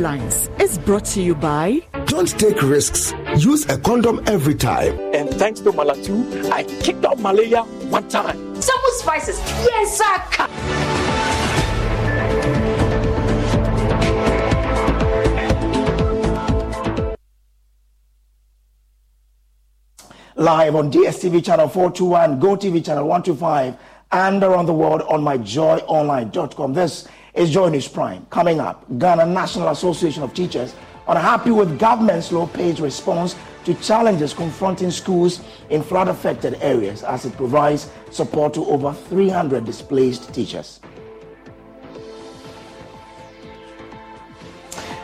Headlines is brought to you by Don't take risks. Use a condom every time. And thanks to Malatu, I kicked out malaria one time. Some spices. Yes, sir. live on DSTV channel 421, GoTV channel 125, and around the world on myjoyonline.com. This is Joy News Prime. Coming up, Ghana National Association of Teachers unhappy with government's low-paid response to challenges confronting schools in flood-affected areas as it provides support to over 300 displaced teachers.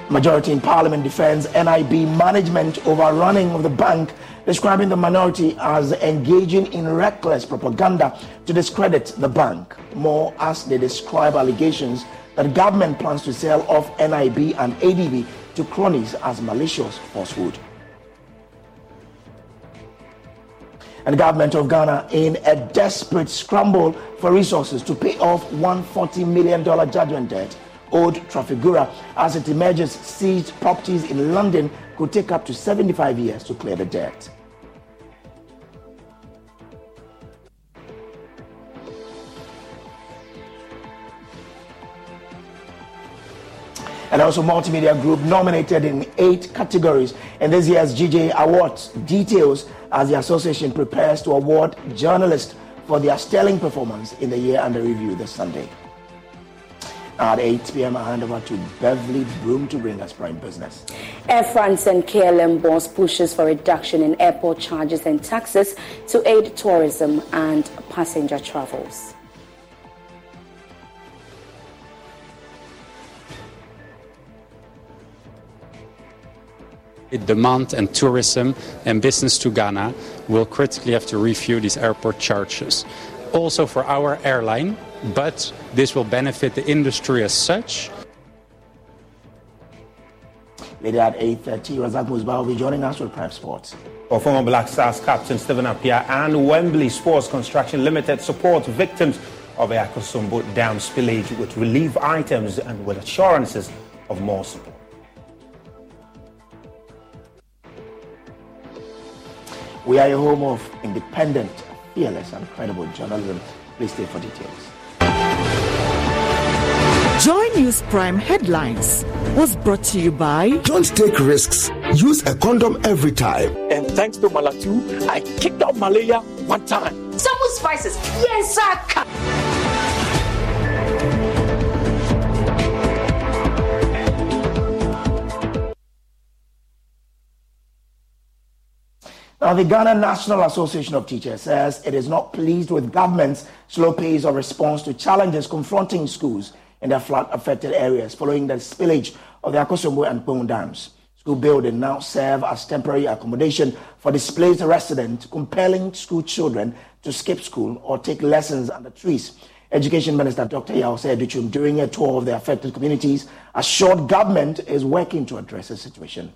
Majority in Parliament defends NIB management overrunning of the bank, describing the minority as engaging in reckless propaganda to discredit the bank. More as they describe allegations that government plans to sell off NIB and ADB to cronies as malicious falsehood. And the government of Ghana in a desperate scramble for resources to pay off $140 million judgment debt owed Trafigura as it emerges seized properties in London could take up to 75 years to clear the debt. And also Multimedia Group nominated in eight categories in this year's GJ Awards. Details as the association prepares to award journalists for their sterling performance in the year under review this Sunday. At 8 p.m., I hand over to Beverly Broom to bring us prime business. Air France and KLM boss pushes for reduction in airport charges and taxes to aid tourism and passenger travels. Demand and tourism and business to Ghana will critically have to review these airport charges. Also for our airline, but this will benefit the industry as such. Later at 8.30, Razak Musbah will be joining us with Prime Sports. Well, former Black Stars captain Stephen Appiah and Wembley Sports Construction Limited support victims of the Akosombo Dam spillage with relief items and with assurances of more support. We are a home of independent, fearless, and credible journalism. Please stay for details. Joy News Prime Headlines was brought to you by Don't take risks. Use a condom every time. And thanks to Malatu, I kicked out malaria one time. Some spices. Yes, sir. Now, the Ghana National Association of Teachers says it is not pleased with government's slow pace of response to challenges confronting schools in their flood-affected areas following the spillage of the Akosombo and Kpong dams. School buildings now serve as temporary accommodation for displaced residents, compelling school children to skip school or take lessons under trees. Education Minister Dr. Yao said during a tour of the affected communities assured government is working to address the situation.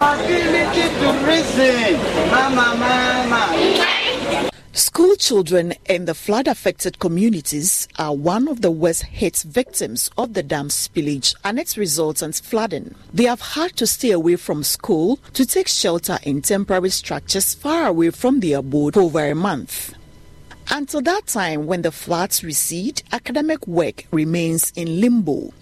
Ability to reason. Mama, mama. School children in the flood affected communities are one of the worst hit victims of the dam spillage and its resultant flooding. They have had to stay away from school to take shelter in temporary structures far away from their abode for over a month. Until that time, when the floods recede, academic work remains in limbo.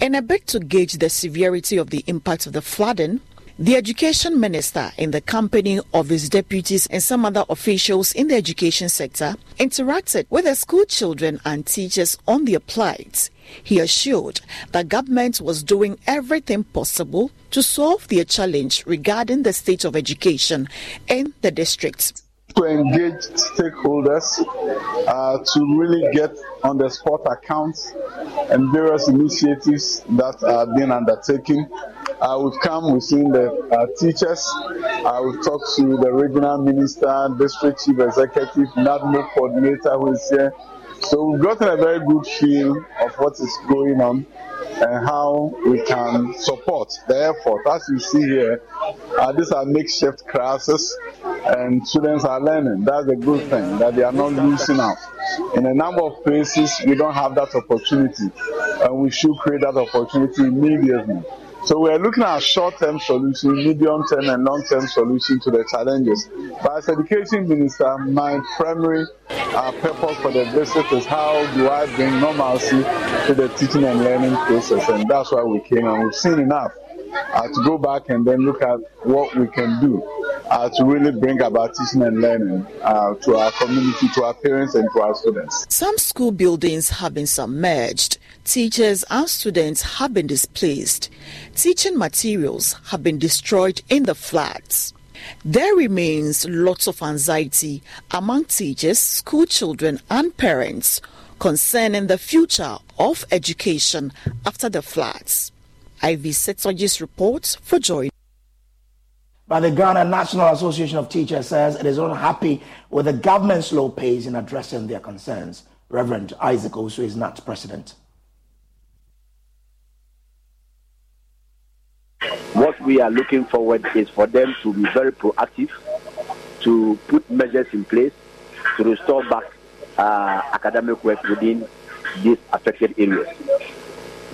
In a bid to gauge the severity of the impact of the flooding, the education minister, in the company of his deputies and some other officials in the education sector, interacted with the school children and teachers on their plight. He assured that government was doing everything possible to solve their challenge regarding the state of education in the district to engage stakeholders uh, to really get on the spot accounts and various initiatives that are being undertaken. Uh, we've come, seen the uh, teachers, uh, we've talked to the regional minister, district chief executive, NADMO coordinator who is here. So we've gotten a very good feel of what is going on and how we can support the effort. As you see here, uh, these are makeshift classes and students are learning. That's a good thing, that they are not losing out. In a number of places, we don't have that opportunity, and we should create that opportunity immediately. So we're looking at short-term solutions, medium-term and long-term solutions to the challenges. But as education minister, my primary uh, purpose for the visit is how do I bring normalcy to the teaching and learning process, and that's why we came and we've seen enough uh, to go back and then look at what we can do uh, to really bring about teaching and learning uh, to our community, to our parents, and to our students. Some school buildings have been submerged. Teachers and students have been displaced. Teaching materials have been destroyed in the floods. There remains lots of anxiety among teachers, school children, and parents concerning the future of education after the floods. Ivy Setordji's report for Joy. But the Ghana National Association of Teachers says it is unhappy with the government's slow pace in addressing their concerns. Reverend Isaac Owusu is not president. What we are looking forward is for them to be very proactive, to put measures in place to restore back uh, academic work within these affected areas.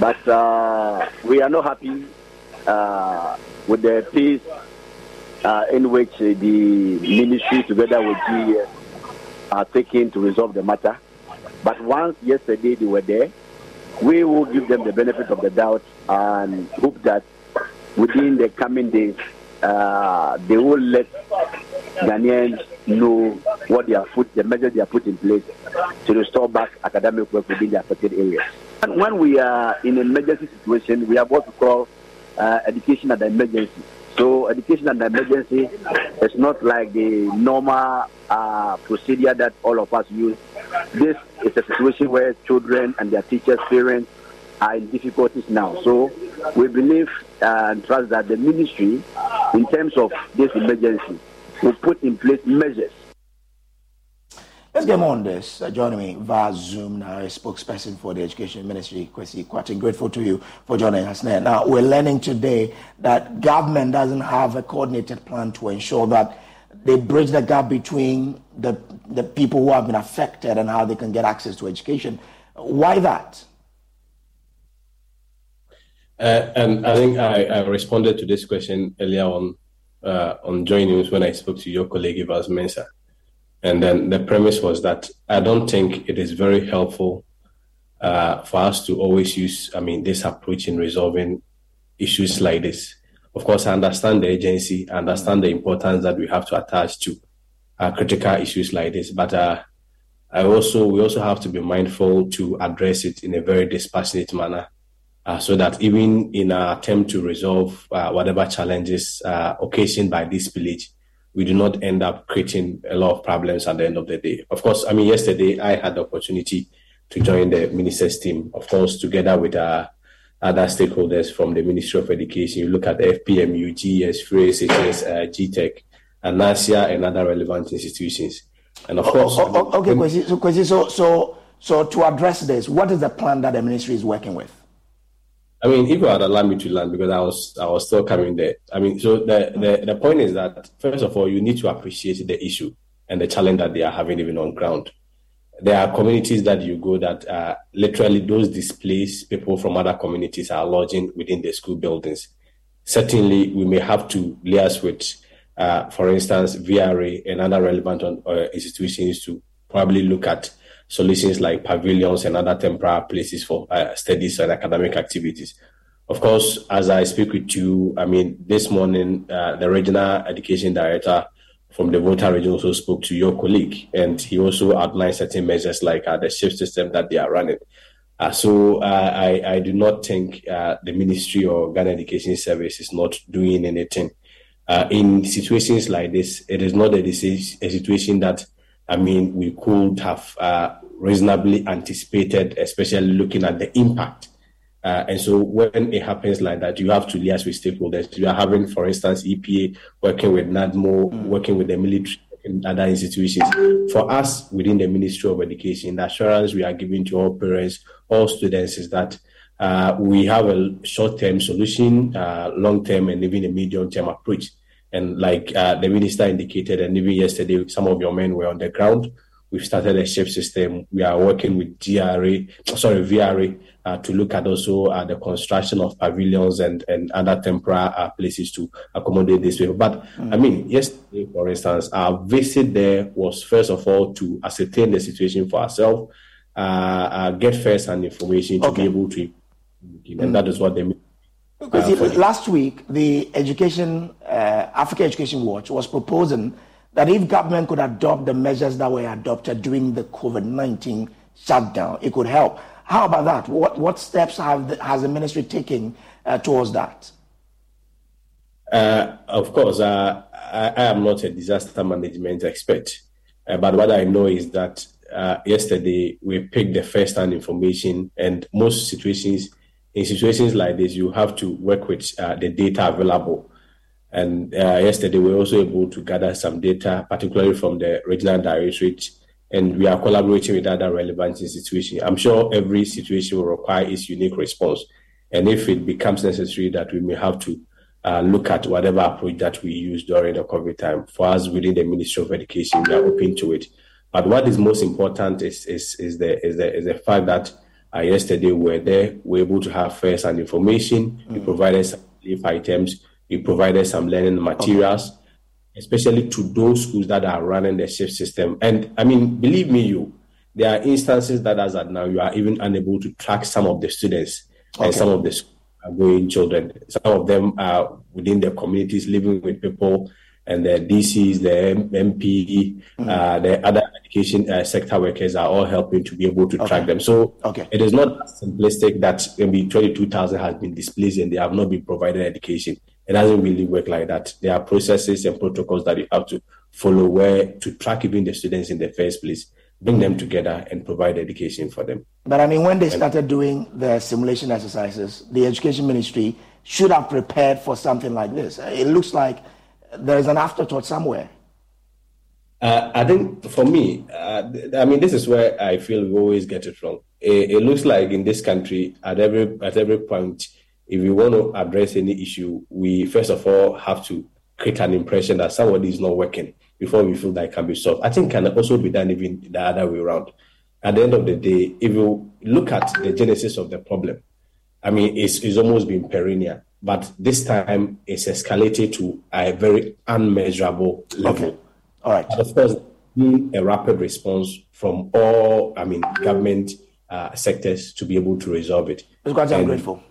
But uh, we are not happy uh, with the pace uh, in which the ministry, together with GES, are taking to resolve the matter. But once yesterday they were there, we will give them the benefit of the doubt and hope that within the coming days, uh, they will let Ghanaians know what they are put, the measures they are put in place to restore back academic work within the affected areas. And when we are in an emergency situation, we have what we call uh, education at the emergency. So education and emergency is not like the normal uh, procedure that all of us use. This is a situation where children and their teachers, parents are in difficulties now. So we believe uh, and trust that the ministry, in terms of this emergency, will put in place measures Let's get more on this. Uh, joining me via Zoom now, a spokesperson for the Education Ministry, Kwesi Kwarteng. Grateful to you for joining us now. Now, we're learning today that government doesn't have a coordinated plan to ensure that they bridge the gap between the, the people who have been affected and how they can get access to education. Why that? Uh, and I think I, I, responded to this question earlier on uh, on News when I spoke to your colleague Evans Mensah. And then the premise was that I don't think it is very helpful uh, for us to always use, I mean, this approach in resolving issues like this. Of course, I understand the agency, I understand the importance that we have to attach to uh, critical issues like this, but uh, I also we also have to be mindful to address it in a very dispassionate manner, uh, so that even in our attempt to resolve uh, whatever challenges uh, occasioned by this village, we do not end up creating a lot of problems at the end of the day. Of course, I mean, yesterday I had the opportunity to join the minister's team, of course, together with our other stakeholders from the Ministry of Education. You look at the FPMU, GES, FRACE, HS, uh, GTEC, ANASIA, and other relevant institutions. And of course, oh, oh, okay, Kwesi, so, Kwesi, so so so to address this, what is the plan that the ministry is working with? I mean, if you had allowed me to land because I was I was still coming there. I mean, so the, the the point is that first of all, you need to appreciate the issue and the challenge that they are having even on ground. There are communities that you go that uh, literally those displaced people from other communities are lodging within the school buildings. Certainly, we may have to liaise with, uh, for instance, VRA and other relevant uh, institutions to probably look at solutions like pavilions and other temporary places for uh, studies and academic activities. Of course, as I speak with you, I mean, this morning, uh, the regional education director from the Volta region also spoke to your colleague, and he also outlined certain measures like uh, the shift system that they are running. Uh, so uh, I, I do not think uh, the ministry or Ghana Education Service is not doing anything. Uh, in situations like this, it is not a, a situation that I mean, we could have uh, reasonably anticipated, especially looking at the impact. Uh, and so when it happens like that, you have to liaise with stakeholders. You are having, for instance, EPA working with NADMO, working with the military and other institutions. For us within the Ministry of Education, the assurance we are giving to all parents, all students is that uh, we have a short-term solution, uh, long-term, and even a medium-term approach. And like uh, the minister indicated, and even yesterday, some of your men were on the ground. We've started a shift system. We are working with GRA, sorry, VRA, uh, to look at also uh, the construction of pavilions and, and other temporary uh, places to accommodate these people. But mm. I mean, yesterday, for instance, our visit there was first of all to ascertain the situation for ourselves, uh, uh, get first hand information to okay. be able to, and mm. that is what they mean because last week, the Education Africa Education Watch was proposing that if government could adopt the measures that were adopted during the COVID nineteen shutdown, it could help. How about that? What what steps the, has the ministry taken uh, towards that? Uh, of course, uh, I, I, am not a disaster management expert, uh, but what I know is that yesterday we picked the first-hand information, and most situations in situations like this, you have to work with uh, the data available. And uh, yesterday, we were also able to gather some data, particularly from the regional directorate, and we are collaborating with other relevant institutions. I'm sure every situation will require its unique response. And if it becomes necessary that we may have to uh, look at whatever approach that we use during the COVID time, for us within the Ministry of Education, we are open to it. But what is most important is, is, is, the, is, the, is the fact that uh, yesterday we were there, we were able to have first and information. Mm. We provided some relief items. We provided some learning materials, okay. especially to those schools that are running the shift system. And I mean, believe me, you, there are instances that as at now you are even unable to track some of the students okay. and some of the going children. Some of them are within their communities living with people and the DCs, the MP, mm. uh, the other education uh, sector workers are all helping to be able to okay. track them. So okay. it is not simplistic that maybe 22,000 has been displaced and they have not been provided education. It doesn't really work like that. There are processes and protocols that you have to follow where to track even the students in the first place, bring them together and provide education for them. But I mean, when they started doing the simulation exercises, the education ministry should have prepared for something like this. It looks like there is an afterthought somewhere. Uh, I think for me, uh, I mean, this is where I feel we always get it wrong. It, it, looks like in this country, at every at every point, if we want to address any issue, we first of all have to create an impression that somebody is not working before we feel that it can be solved. I think can also be done even the other way around. At the end of the day, if you look at the genesis of the problem, I mean, it's, it's almost been perennial but this time it's escalated to a very unmeasurable level. Okay. All right. But of course, a rapid response from all, I mean, government uh, sectors to be able to resolve it. Mr. Kwasi, I'm grateful.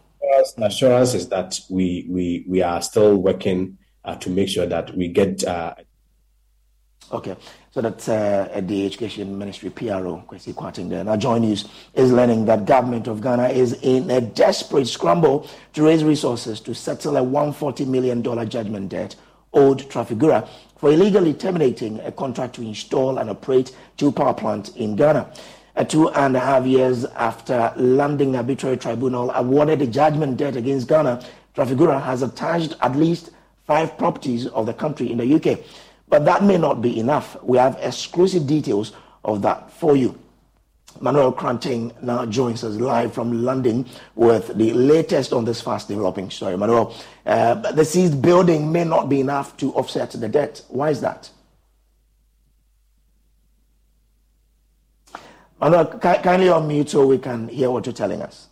Assurance is that we we we are still working uh, to make sure that we get. Uh, okay. So that's uh, the Education Ministry PRO, Kwesi Kwarteng there. Now, Joy News is learning that government of Ghana is in a desperate scramble to raise resources to settle a $140 million judgment debt owed Trafigura for illegally terminating a contract to install and operate two power plants in Ghana. Uh, two and a half years after landing arbitrary tribunal awarded a judgment debt against Ghana, Trafigura has attached at least five properties of the country in the UK. But that may not be enough. We have exclusive details of that for you. Manuel Cranting now joins us live from London with the latest on this fast developing story. Manuel, uh, the seized building may not be enough to offset the debt. Why is that? Manuel, kindly unmute so we can hear what you're telling us.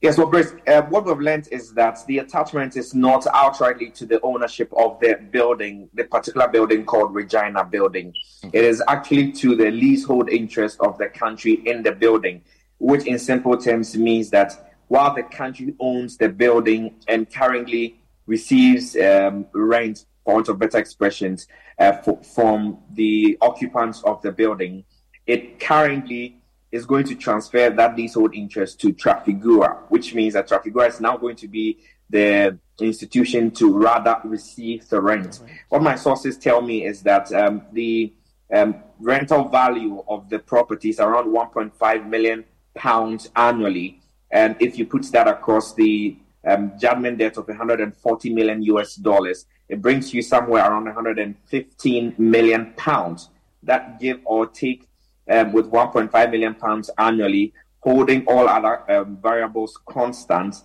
Yes, well, Bruce, uh, what we've learned is that the attachment is not outrightly to the ownership of the building, the particular building called Regina Building. It is actually to the leasehold interest of the country in the building, which in simple terms means that while the country owns the building and currently receives um, rent, for want of better expressions, uh, for, from the occupants of the building, it currently is going to transfer that leasehold interest to Trafigura, which means that Trafigura is now going to be the institution to rather receive the rent. What my sources tell me is that um, the um, rental value of the property is around 1.5 million pounds annually, and if you put that across the um, judgment debt of 140 million US dollars, it brings you somewhere around 115 million pounds. That give or take um, with 1.5 million pounds annually, holding all other um, variables constant,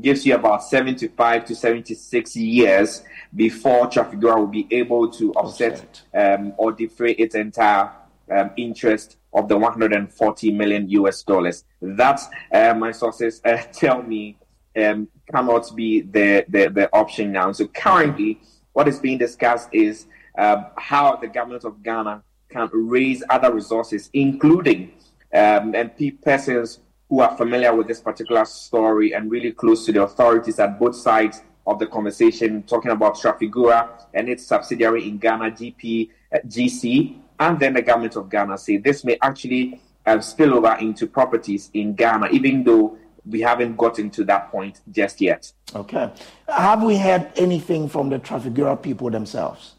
gives you about 75 to 76 years before Trafigura will be able to offset um, or defray its entire um, interest of the 140 million US dollars. That, uh, my sources uh, tell me, um, cannot be the, the, the option now. So currently, what is being discussed is uh, how the government of Ghana can raise other resources, including um, and persons who are familiar with this particular story and really close to the authorities at both sides of the conversation, talking about Trafigura and its subsidiary in Ghana, GP, uh, GC, and then the government of Ghana say this may actually uh, spill over into properties in Ghana, even though we haven't gotten to that point just yet. Okay. Have we heard anything from the Trafigura people themselves?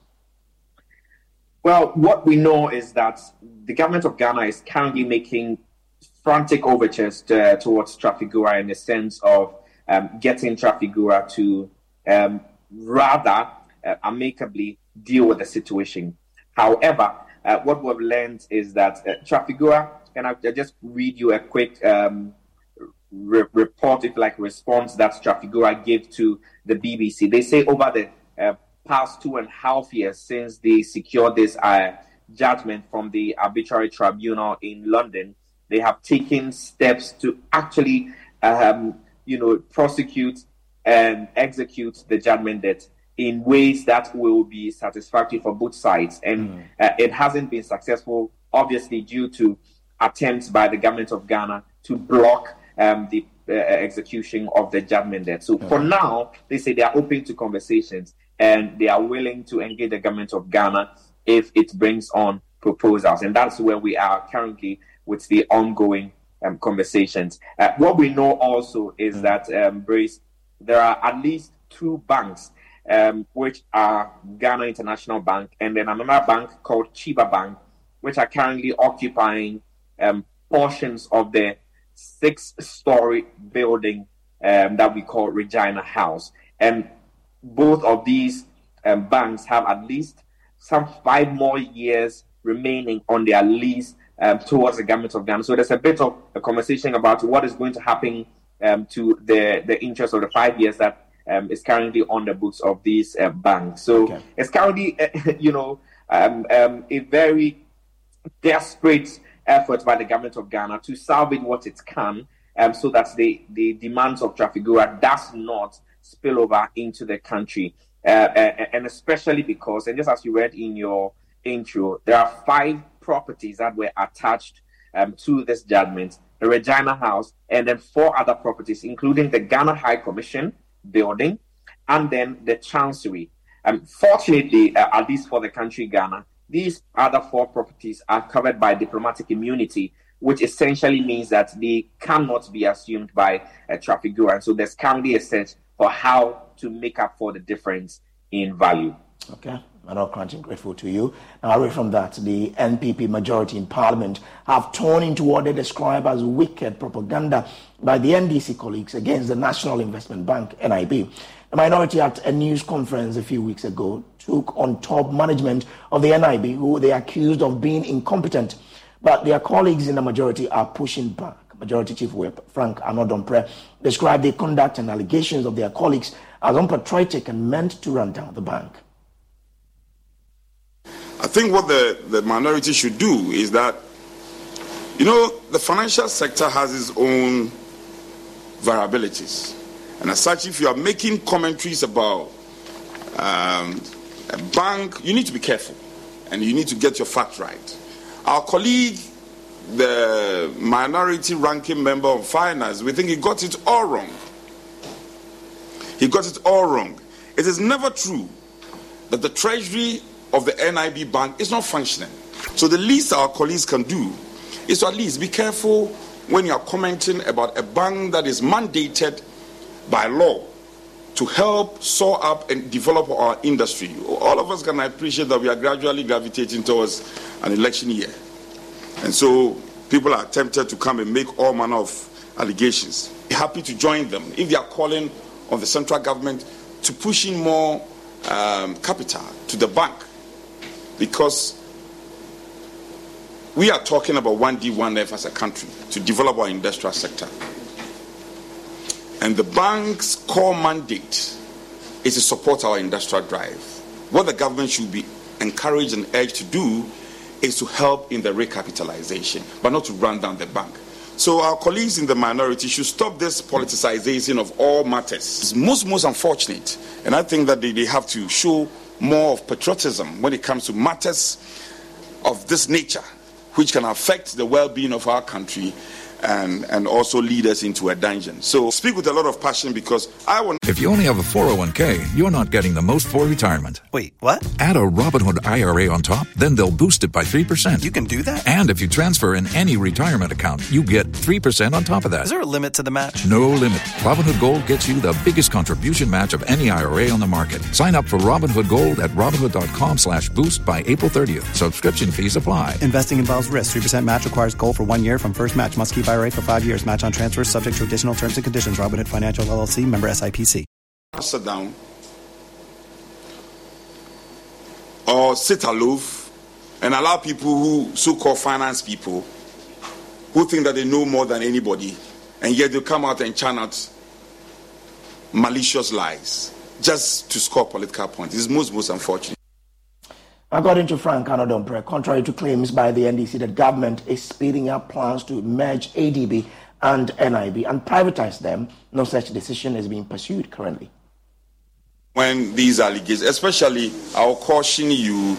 Well, what we know is that the government of Ghana is currently making frantic overtures to, towards Trafigura in the sense of um, getting Trafigura to um, rather uh, amicably deal with the situation. However, uh, what we've learned is that uh, Trafigura, can I just read you a quick um, re- report, if like response that Trafigura gave to the BBC? They say over the uh, past two and a half years since they secured this uh, judgment from the arbitrary tribunal in London, they have taken steps to actually, um, you know, prosecute and execute the judgment that in ways that will be satisfactory for both sides. And mm. uh, it hasn't been successful, obviously, due to attempts by the government of Ghana to block um, the uh, execution of the judgment debt. So for now, they say they are open to conversations and they are willing to engage the government of Ghana if it brings on proposals. And that's where we are currently with the ongoing um, conversations. Uh, what we know also is mm. that, um, Brace, there are at least two banks, um, which are Ghana International Bank and then another bank called Chiba Bank, which are currently occupying um, portions of the six story building um, that we call Regina House. And both of these um, banks have at least some five more years remaining on their lease um, towards the government of Ghana. So there's a bit of a conversation about what is going to happen um, to the, the interest of the five years that um, is currently on the books of these uh, banks. So okay. it's currently, you know, um, um, a very desperate effort by the government of Ghana to salvage what it can um, so that the, the demands of Trafigura does not spill over into the country. Uh, and especially because, and just as you read in your intro, there are five properties that were attached um, to this judgment the Regina House, and then four other properties, including the Ghana High Commission building and then the Chancery. Um, fortunately, uh, at least for the country Ghana, these other four properties are covered by diplomatic immunity, which essentially means that they cannot be assumed by uh, a Trafigura. And so there's currently a search for how to make up for the difference in value. Okay. Emmanuel Cranton, grateful to you. Now, away from that, the NPP majority in Parliament have torn into what they describe as wicked propaganda by the NDC colleagues against the National Investment Bank, NIB. The minority at a news conference a few weeks ago took on top management of the NIB, who they accused of being incompetent. But their colleagues in the majority are pushing back. Majority Chief Whip Frank Annoh-Dompreh described the conduct and allegations of their colleagues as unpatriotic and meant to run down the bank. I think what the, the minority should do is that, you know, the financial sector has its own variabilities. And as such, if you are making commentaries about um, a bank, you need to be careful and you need to get your facts right. Our colleague, the minority ranking member of finance, we think he got it all wrong. He got it all wrong. It is never true that the treasury of the NIB bank is not functioning. So the least our colleagues can do is to at least be careful when you are commenting about a bank that is mandated by law to help sow up and develop our industry. All of us can appreciate that we are gradually gravitating towards an election year. And so people are tempted to come and make all manner of allegations. Happy to join them if they are calling on the central government to push in more um, capital to the bank because we are talking about 1D, 1F as a country to develop our industrial sector. And the bank's core mandate is to support our industrial drive. What the government should be encouraged and urged to do is to help in the recapitalization, but not to run down the bank. So our colleagues in the minority should stop this politicization of all matters. It's most, most unfortunate. And I think that they, they have to show more of patriotism when it comes to matters of this nature, which can affect the well being of our country and, and also lead us into a dungeon. So speak with a lot of passion because I want. If you only have a 401k, you're not getting the most for retirement. Wait, what? Add a Robinhood IRA on top, then they'll boost it by 3%. You can do that? And if you transfer in any retirement account, you get 3% on top of that. Is there a limit to the match? No limit. Robinhood Gold gets you the biggest contribution match of any IRA on the market. Sign up for Robinhood Gold at Robinhood.com slash boost by April 30th. Subscription fees apply. Investing involves risk. 3% match requires gold for one year from first match. Must keep IRA for five years. Match on transfers subject to additional terms and conditions. Robinhood Financial LLC member SIPC. Sit down or sit aloof and allow people who so-called finance people who think that they know more than anybody and yet they come out and chant out malicious lies just to score political points. It's most, most unfortunate. According to Frank Annoh-Dompreh, contrary to claims by the NDC that government is speeding up plans to merge ADB and NIB and privatize them, no such decision is being pursued currently. When these allegations, especially, I'll caution you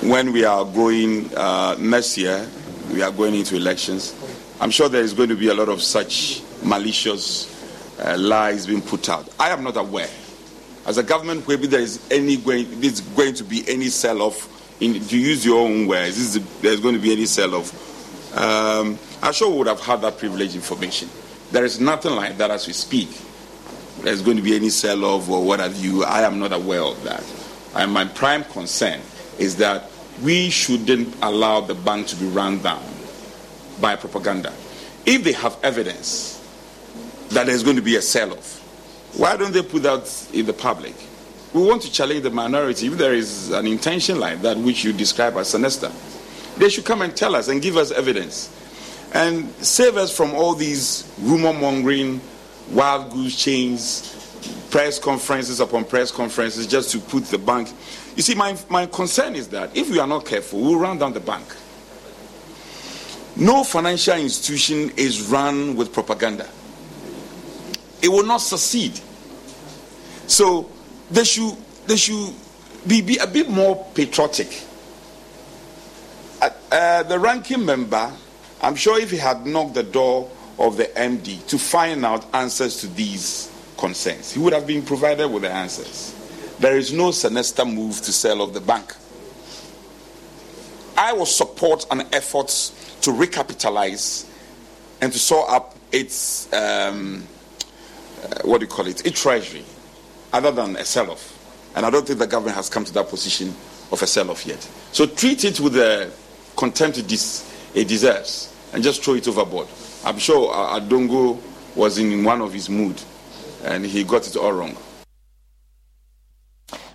when we are going uh, next year, we are going into elections. I'm sure there is going to be a lot of such malicious uh, lies being put out. I am not aware. As a government, maybe there is any going, there's going to be any sell-off. In, to use your own words, is, there's going to be any sell-off. Um, I sure would have had that privileged information. There is nothing like that as we speak. There's going to be any sell off or what have you. I am not aware of that. And my prime concern is that we shouldn't allow the bank to be run down by propaganda. If they have evidence that there's going to be a sell off, why don't they put that in the public? We want to challenge the minority. If there is an intention like that, which you describe as sinister, they should come and tell us and give us evidence and save us from all these rumor mongering, wild goose chains, press conferences upon press conferences just to put the bank. You see, my, my concern is that if we are not careful, we'll run down the bank. No financial institution is run with propaganda, it will not succeed. So they should, they should be, be a bit more patriotic. Uh, uh, the ranking member I'm sure if he had knocked the door of the MD to find out answers to these concerns, he would have been provided with the answers. There is no sinister move to sell off the bank. I will support an effort to recapitalize and to sort up its, um, Uh, what do you call it, a treasury, other than a sell off. And I don't think the government has come to that position of a sell-off yet. So treat it with the contempt it, it deserves and just throw it overboard. I'm sure uh, Adongo was in one of his mood and he got it all wrong.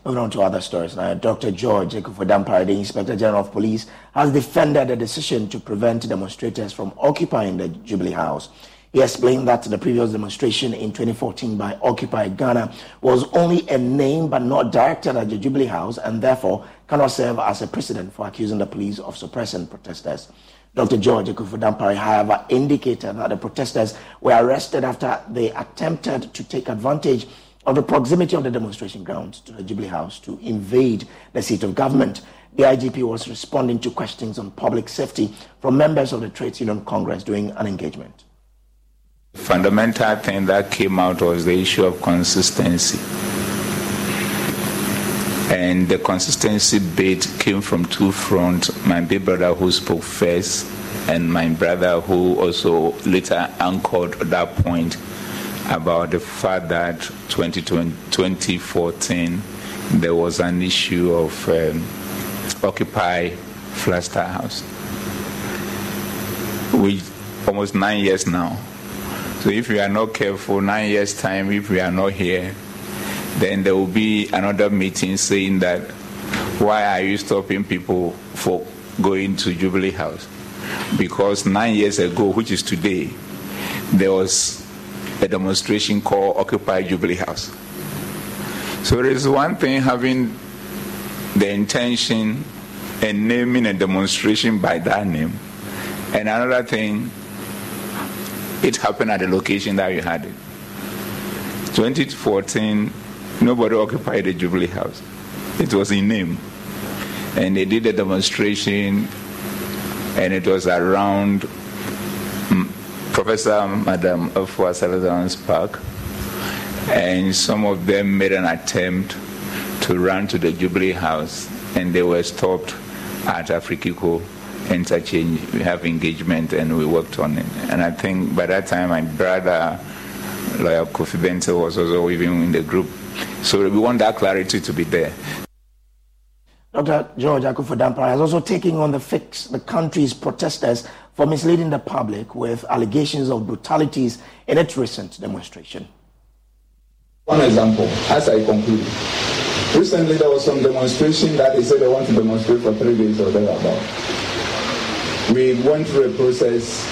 Moving on to other stories now, Dr. George Akuffo Dampare, the Inspector General of Police, has defended the decision to prevent demonstrators from occupying the Jubilee House. He explained that the previous demonstration in 2014 by Occupy Ghana was only a name but not directed at the Jubilee House and therefore cannot serve as a precedent for accusing the police of suppressing protesters. Dr. George Akuffo Dampare, however, indicated that the protesters were arrested after they attempted to take advantage of the proximity of the demonstration grounds to the Jubilee House to invade the seat of government. The IGP was responding to questions on public safety from members of the Trades Union Congress during an engagement. Fundamental thing that came out was the issue of consistency. And the consistency bit came from two fronts my big brother who spoke first, and my brother who also later anchored that point about the fact that 2014 there was an issue of um, Occupy Flagstaff House. We almost nine years now. So if we are not careful, nine years time, if we are not here, then there will be another meeting saying that why are you stopping people for going to Jubilee House? Because nine years ago, which is today, there was a demonstration called Occupy Jubilee House. So there is one thing having the intention and naming a demonstration by that name, and another thing, it happened at the location that we had it. 2014, nobody occupied the Jubilee House. It was in name. And they did a demonstration, and it was around mm, Professor Madam Efua Sutherland's Park, and some of them made an attempt to run to the Jubilee House, and they were stopped at Afrikiko interchange. We have engagement, and we worked on it. And I think by that time, my brother, lawyer Kofi Bentil, was also even in the group. So we want that clarity to be there. Dr. George Akuffo Dampare has also taken on the fix the country's protesters for misleading the public with allegations of brutalities in its recent demonstration. One example, as I conclude. Recently, there was some demonstration that they said they want to demonstrate for three days or thereabout. We went through a process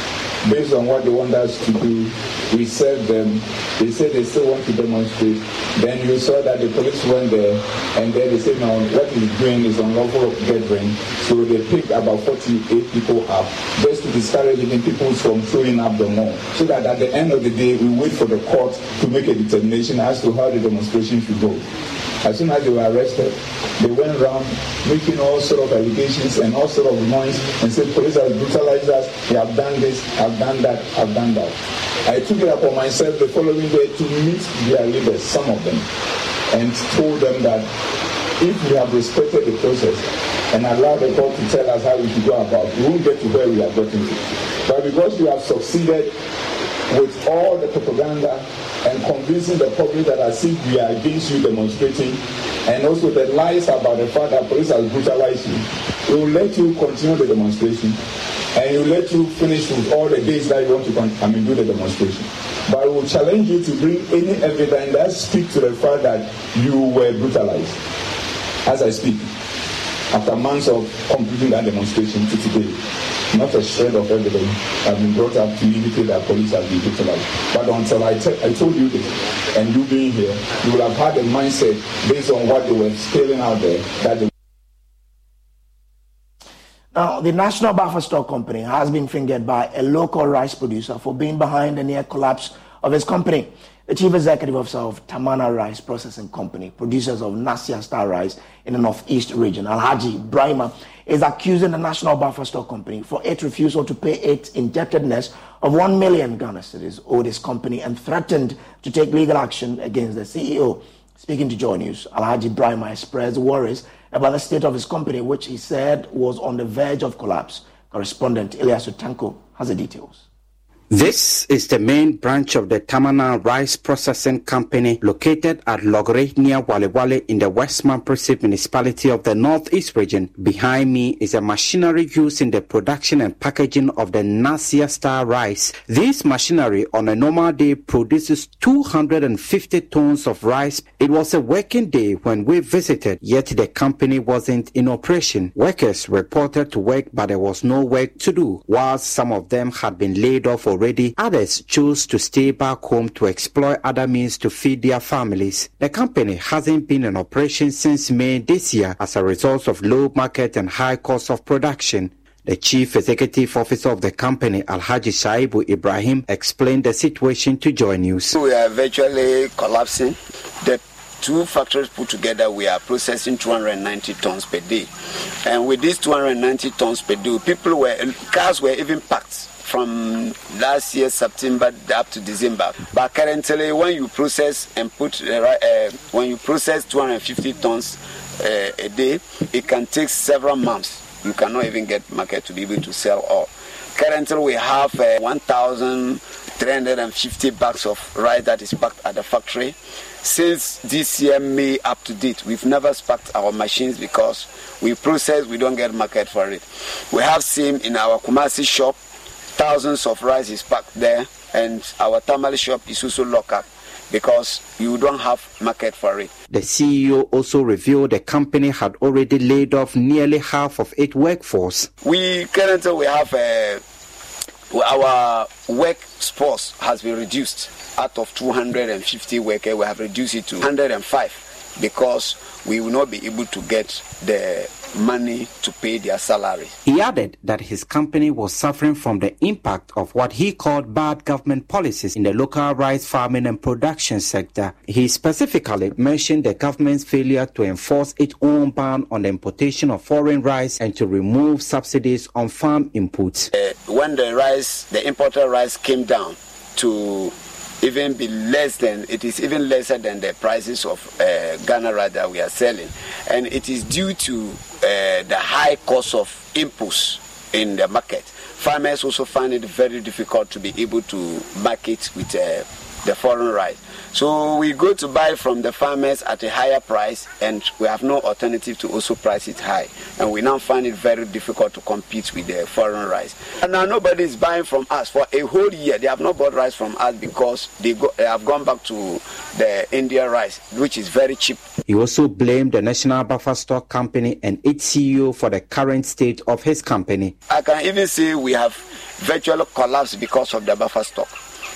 based on what they want us to do. We served them. They said they still want to demonstrate. Then you saw that the police went there, and then they said, no, what he's doing is unlawful gathering. So they picked about 48 people up just to discourage even people from showing up the more. So that at the end of the day, we wait for the court to make a determination as to how the demonstration should go. As soon as they were arrested, they went around making all sort of allegations and all sort of noise and said police have brutalized us, they have done this, have done that, have done that. I took it upon myself the following day to meet their leaders, some of them, and told them that if we have respected the process and allowed the court to tell us how we should go about, we won't get to where we are getting to. But because we have succeeded with all the propaganda and convincing the public that as if we are against you demonstrating, and also the lies about the fact that police has brutalized you. We will let you continue the demonstration, and we will let you finish with all the days that you want to come and do the demonstration. But we will challenge you to bring any evidence that speaks to the fact that you were brutalized. As I speak, after months of completing that demonstration to today, not a shred of evidence has been brought up to indicate that police have been brutalized. But until I, te- I told you this, and you being here, you will have had a mindset based on what they were scaling out there that they now, the National Buffer Stock Company has been fingered by a local rice producer for being behind the near collapse of his company. The chief executive officer of Tamana Rice Processing Company, producers of Nasia Star Rice in the Northeast region, Alhaji Brahima, is accusing the National Buffer Stock Company for its refusal to pay its indebtedness of 1 million Ghana cedis owed his company and threatened to take legal action against the CEO. Speaking to Joy News, Alhaji Brahima expressed worries about the state of his company, which he said was on the verge of collapse. Correspondent Elias Tanko has the details. This is the main branch of the Tamana Rice Processing Company located at Logre near Wale Wale in the West Mamprusi municipality of the Northeast region. Behind me is a machinery used in the production and packaging of the Nasia Star rice. This machinery on a normal day produces 250 tons of rice. It was a working day when we visited, yet the company wasn't in operation. Workers reported to work but there was no work to do, whilst some of them had been laid off already, others chose to stay back home to explore other means to feed their families. The company hasn't been in operation since May this year as a result of low market and high cost of production. The chief executive officer of the company, Alhaji Shaibu Ibrahim, explained the situation to Joy News. We are virtually collapsing. The two factories put together, we are processing 290 tons per day. And with these 290 tons per day, people were, cars were even packed from last year September up to December. But currently, when you process and put uh, when you process 250 tons uh, a day, it can take several months. You cannot even get market to be able to sell all. Currently, we have uh, 1,350 bags of rice that is packed at the factory. Since this year May up to date, we've never packed our machines because we process, we don't get market for it. We have seen in our Kumasi shop thousands of rice is packed there, and our tamale shop is also locked up because you don't have market for it. The CEO also revealed the company had already laid off nearly half of its workforce. We currently we have uh, our workforce has been reduced. Out of 250 workers, we have reduced it to 105 because we will not be able to get the money to pay their salary. He added that his company was suffering from the impact of what he called bad government policies in the local rice farming and production sector. He specifically mentioned the government's failure to enforce its own ban on the importation of foreign rice and to remove subsidies on farm inputs. Uh, when the rice, the imported rice came down to even be less than it is even lesser than the prices of uh, Ghana rice that we are selling, and it is due to uh, the high cost of inputs in the market. Farmers also find it very difficult to be able to market with uh, the foreign rice. So we go to buy from the farmers at a higher price, and we have no alternative to also price it high. And we now find it very difficult to compete with the foreign rice. And now nobody is buying from us for a whole year. They have not bought rice from us because they, go, they have gone back to the India rice, which is very cheap. He also blamed the National Buffer Stock Company and its CEO for the current state of his company. I can even say we have virtually collapsed because of the buffer stock.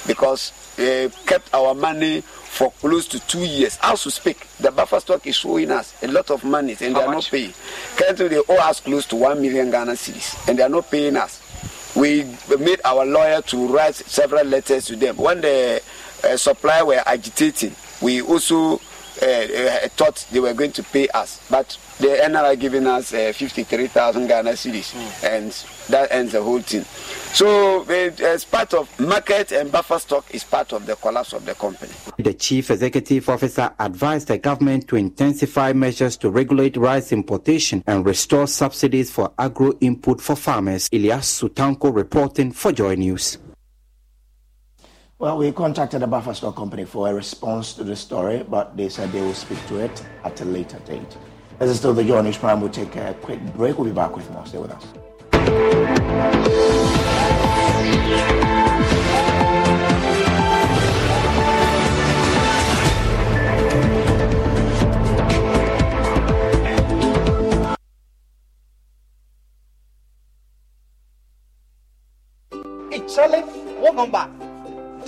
Because uh, kept our money for close to two years. As to speak, the buffer stock is showing us a lot of money and How they are much? not paying. Currently, they owe us close to 1 million Ghana cedis and they are not paying us. We made our lawyer to write several letters to them. When the uh, supplier were agitating, we also uh, uh, thought they were going to pay us. But they ended up giving us uh, 53,000 Ghana cedis, mm. and that ends the whole thing. So, as part of market and buffer stock is part of the collapse of the company. The chief executive officer advised the government to intensify measures to regulate rice importation and restore subsidies for agro input for farmers. Eliasu Tanko reporting for Joy News. Well, we contacted the buffer stock company for a response to the story, but they said they will speak to it at a later date. This is still the Joy News Prime. We'll take a quick break. We'll be back with more. Stay with us.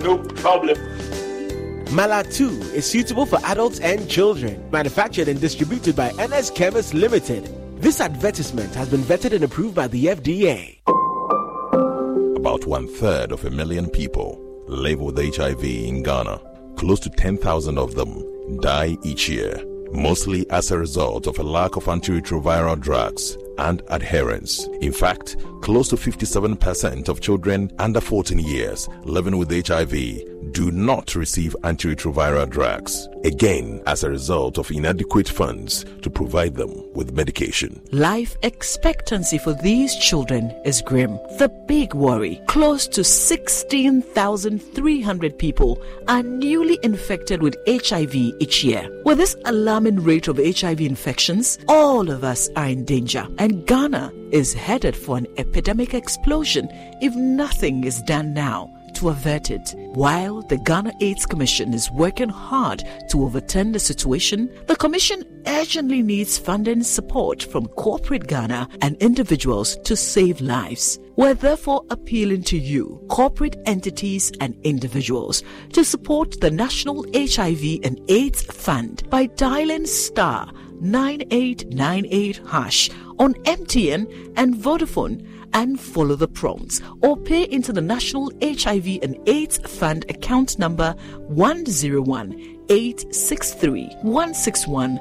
No problem. Malatu is suitable for adults and children. Manufactured and distributed by NS Chemist Limited. This advertisement has been vetted and approved by the FDA about one third of a million people live with HIV in Ghana. Close to 10,000 of them die each year, mostly as a result of a lack of antiretroviral drugs and adherence. In fact, close to 57% of children under 14 years living with HIV do not receive antiretroviral drugs, again, as a result of inadequate funds to provide them with medication. Life expectancy for these children is grim. The big worry close to 16,300 people are newly infected with HIV each year. With this alarming rate of HIV infections, all of us are in danger, and Ghana is headed for an epidemic explosion if nothing is done now to avert it. While the Ghana AIDS Commission is working hard to overturn the situation, the Commission urgently needs funding support from corporate Ghana and individuals to save lives. We're therefore appealing to you, corporate entities and individuals, to support the National HIV and AIDS Fund by dialing star 9898 hash on MTN and Vodafone and follow the prompts or pay into the National HIV and AIDS Fund account number 101 863 161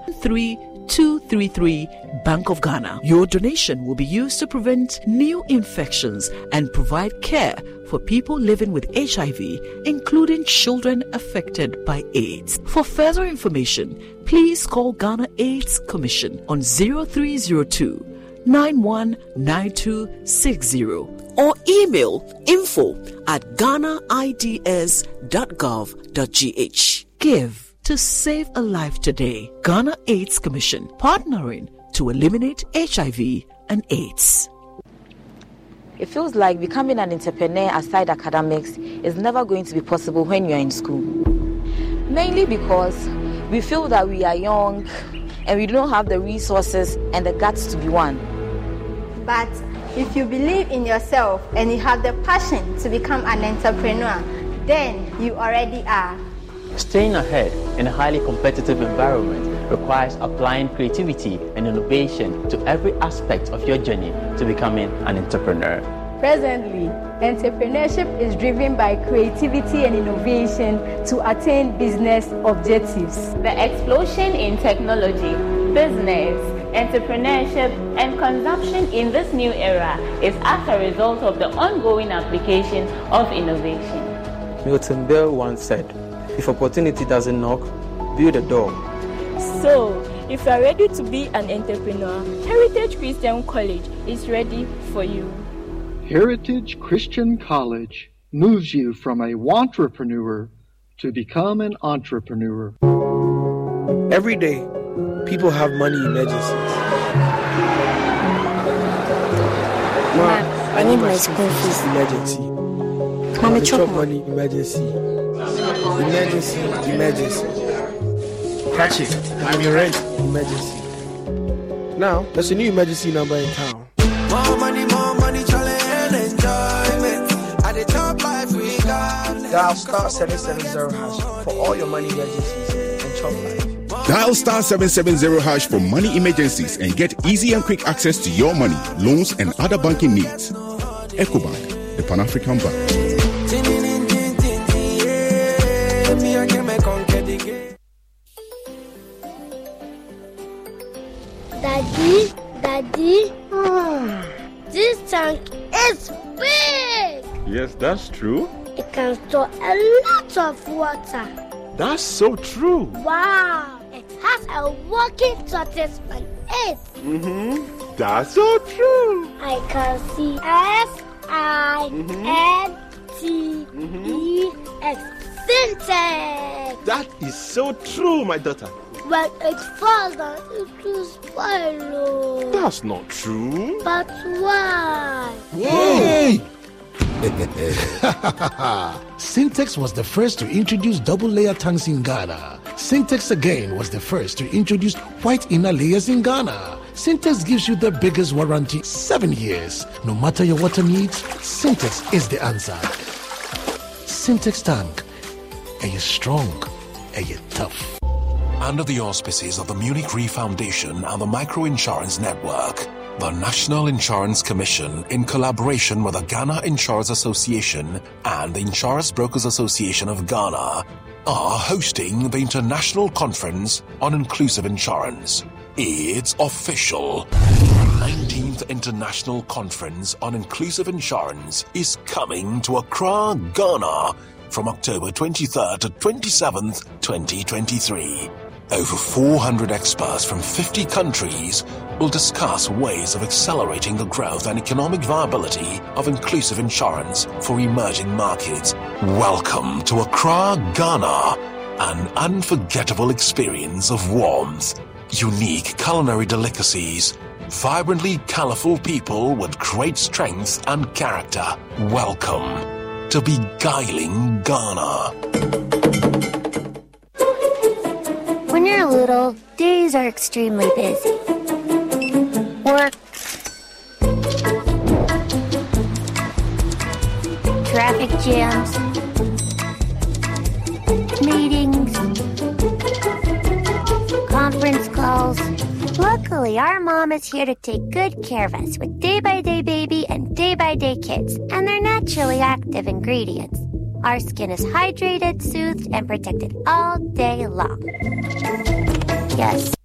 233 Bank of Ghana. Your donation will be used to prevent new infections and provide care for people living with HIV, including children affected by AIDS. For further information, please call Ghana AIDS Commission on 0302 919260 or email info at ghanaids.gov.gh. Give to save a life today. Ghana AIDS Commission partnering to eliminate HIV and AIDS. It feels like becoming an entrepreneur aside academics is never going to be possible when you're in school. Mainly because we feel that we are young and we don't have the resources and the guts to be one. But if you believe in yourself and you have the passion to become an entrepreneur, then you already are. Staying ahead in a highly competitive environment requires applying creativity and innovation to every aspect of your journey to becoming an entrepreneur. Presently, entrepreneurship is driven by creativity and innovation to attain business objectives. The explosion in technology, business, entrepreneurship, and consumption in this new era is as a result of the ongoing application of innovation. Milton Berle once said, If opportunity doesn't knock, build a door. So, if you are ready to be an entrepreneur, Heritage Christian College is ready for you. Heritage Christian College moves you from a wantrepreneur to become an entrepreneur. Every day, people have money emergencies. Mom, I need oh my school fees. Emergency. Mommy, chop chop money emergency. Emergency, emergency. Catch it. I'm your rent. Emergency. Now, there's a new emergency number in town. More Dial star 770 hash for all your money emergencies and chop life. Dial star 770 hash for money emergencies and get easy and quick access to your money, loans, and other banking needs. EcoBank, the Pan African Bank. Daddy, Daddy, ah. this tank is big. Yes, that's true. It can store a lot of water. That's so true. Wow, it has a working tortoise on it. Mm-hmm. That's so true. I can see S I N T E X Sintex. That is so true, my daughter. When it falls down, it will spoil. That's not true. But why? Yay! Sintex was the first to introduce double layer tanks in Ghana. Sintex again was the first to introduce white inner layers in Ghana. Sintex gives you the biggest warranty, seven years. No matter your water needs, Sintex is the answer. Sintex tank. Are you strong? Are you tough? Under the auspices of the Munich Re Foundation and the Micro Insurance Network, The National Insurance Commission, in collaboration with the Ghana Insurance Association and the Insurance Brokers Association of Ghana, are hosting the International Conference on Inclusive Insurance. It's official. The 19th International Conference on Inclusive Insurance is coming to Accra, Ghana from October 23rd to 27th, 2023. Over 400 experts from 50 countries will discuss ways of accelerating the growth and economic viability of inclusive insurance for emerging markets. Welcome to Accra, Ghana, an unforgettable experience of warmth, unique culinary delicacies, vibrantly colorful people with great strength and character. Welcome to Beguiling Ghana. When you're little, days are extremely busy. Work, traffic jams, meetings, conference calls. Luckily, our mom is here to take good care of us with Day by Day Baby and Day by Day Kids and their naturally active ingredients. Our skin is hydrated, soothed, and protected all day long. Yes.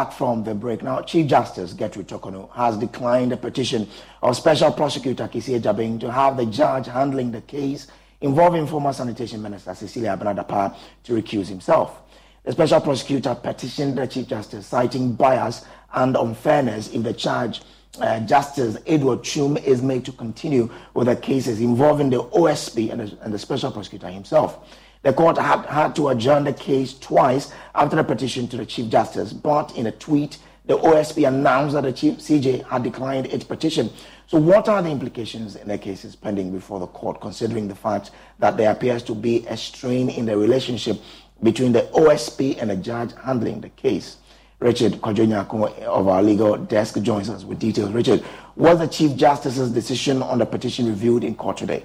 Back from the break. Now, Chief Justice Gertrude Torkornoo has declined a petition of Special Prosecutor Kissi Agyebeng to have the judge handling the case involving former Sanitation Minister Cecilia Abena-Dapaah to recuse himself. The Special Prosecutor petitioned the Chief Justice citing bias and unfairness if the charge uh, Justice Edward Twum is made to continue with the cases involving the OSP and the, and the Special Prosecutor himself. The court had, had to adjourn the case twice after a petition to the Chief Justice, but in a tweet, the OSP announced that the Chief CJ had declined its petition. So, what are the implications in the cases pending before the court, considering the fact that there appears to be a strain in the relationship between the OSP and the judge handling the case? Richard Kwadwo Nyarko of our legal desk joins us with details. Richard, was the Chief Justice's decision on the petition reviewed in court today?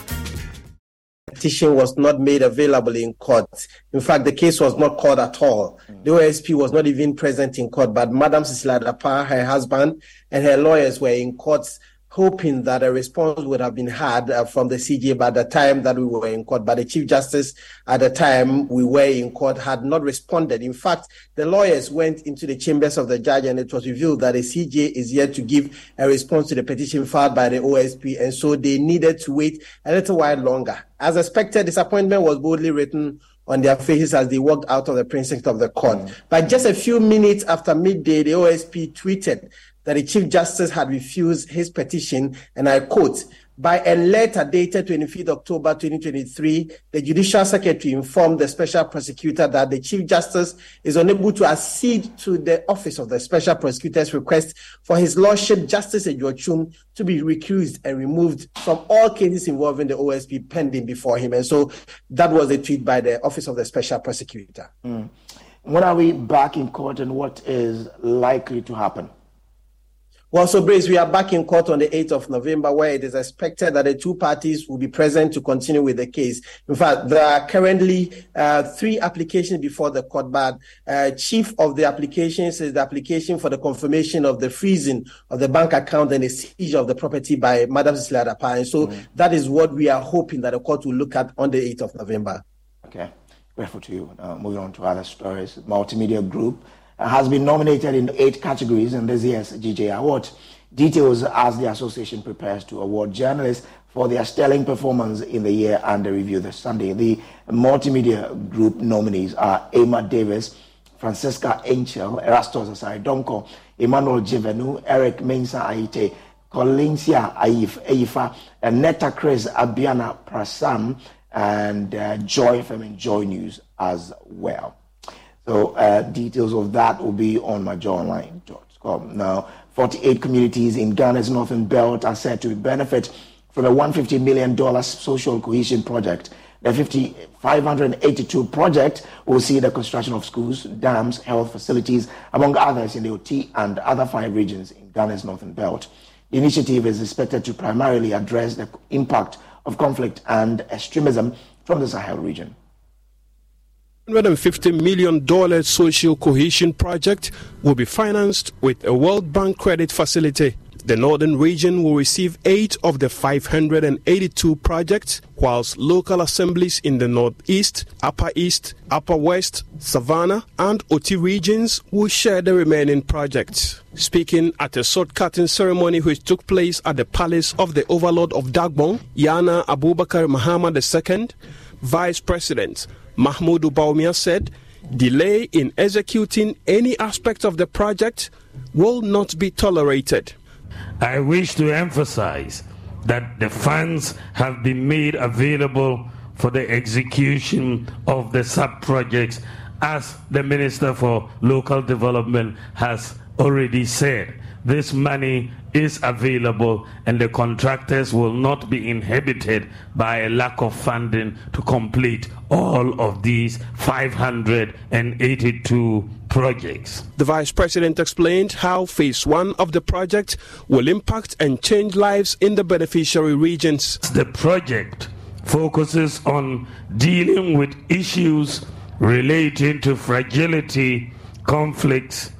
petition was not made available in court. In fact, the case was not called at all. The OSP was not even present in court, but Madam Cecilia Dapaah, her husband, and her lawyers were in court hoping that a response would have been had uh, from the CJ by the time that we were in court. But the Chief Justice at the time we were in court had not responded. In fact, the lawyers went into the chambers of the judge and it was revealed that the CJ is yet to give a response to the petition filed by the OSP. And so they needed to wait a little while longer. As expected, disappointment was boldly written on their faces as they walked out of the precinct of the court. Mm. But just a few minutes after midday, the OSP tweeted that the Chief Justice had refused his petition, and I quote, by a letter dated 25th October 2023, the Judicial Secretary informed the Special Prosecutor that the Chief Justice is unable to accede to the Office of the Special Prosecutor's request for His Lordship Justice Twum to be recused and removed from all cases involving the OSP pending before him. And so that was a tweet by the Office of the Special Prosecutor. Mm. When are we back in court and what is likely to happen? Well, so Brace, we are back in court on the 8th of November, where it is expected that the two parties will be present to continue with the case. In fact, there are currently uh, three applications before the court, but uh, chief of the applications is the application for the confirmation of the freezing of the bank account and the seizure of the property by Madam Cecilia Dapaah. And so mm. that is what we are hoping that the court will look at on the 8th of November. Okay, grateful to you. Uh, moving on to other stories, multimedia group has been nominated in eight categories in this year's GJ Award. Details as the association prepares to award journalists for their sterling performance in the year under review this Sunday. The multimedia group nominees are Emma Davis, Francesca Angel, Erastus Asare Donkor, Emmanuel Jivenu, Eric Mensa Aite, Colinsia Aif, Aifa, Netta Chris Abiana Prasam, and uh, Joy FM and Joy News as well. So uh, details of that will be on myjoyonline.com. Now, 48 communities in Ghana's northern belt are said to benefit from a $150 million social cohesion project. The 50, 582 project will see the construction of schools, dams, health facilities, among others in the Oti and other five regions in Ghana's northern belt. The initiative is expected to primarily address the impact of conflict and extremism from the Sahel region. $150 million social cohesion project will be financed with a World Bank credit facility. The northern region will receive eight of the 582 projects, whilst local assemblies in the northeast, upper east, upper west, savannah, and Oti regions will share the remaining projects. Speaking at a sword cutting ceremony which took place at the palace of the overlord of Dagbon, Yana Abubakar Muhammad II, Vice President Mahmoud Bawumia said, delay in executing any aspect of the project will not be tolerated. I wish to emphasize that the funds have been made available for the execution of the sub projects, as the Minister for Local Development has already said. This money is available and the contractors will not be inhibited by a lack of funding to complete all of these 582 projects. The Vice President explained how Phase 1 of the project will impact and change lives in the beneficiary regions. The project focuses on dealing with issues relating to fragility, conflicts,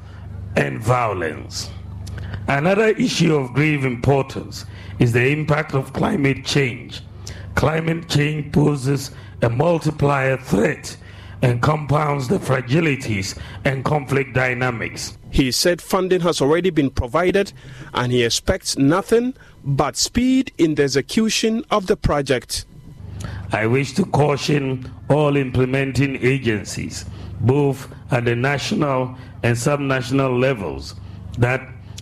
and violence. Another issue of grave importance is the impact of climate change. Climate change poses a multiplier threat and compounds the fragilities and conflict dynamics. He said funding has already been provided and he expects nothing but speed in the execution of the project. I wish to caution all implementing agencies, both at the national and subnational levels, that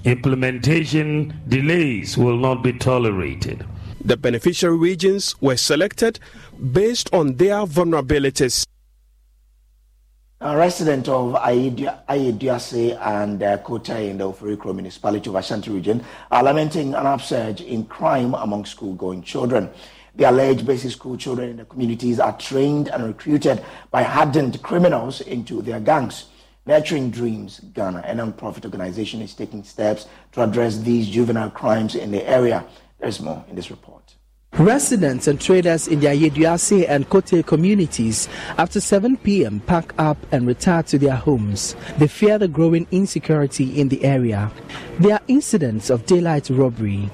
implementation delays will not be tolerated. The beneficiary regions were selected based on their vulnerabilities. A resident of Ayeduase and uh, Kotei in the Oforikrom municipality of Ashanti region are lamenting an upsurge in crime among school-going children. The alleged basic school children in the communities are trained and recruited by hardened criminals into their gangs. Nurturing Dreams Ghana, a non-profit organization, is taking steps to address these juvenile crimes in the area. There's more in this report. Residents and traders in the Ayeduase and Kotei communities after 7 p.m. pack up and retire to their homes. They fear the growing insecurity in the area. There are incidents of daylight robbery.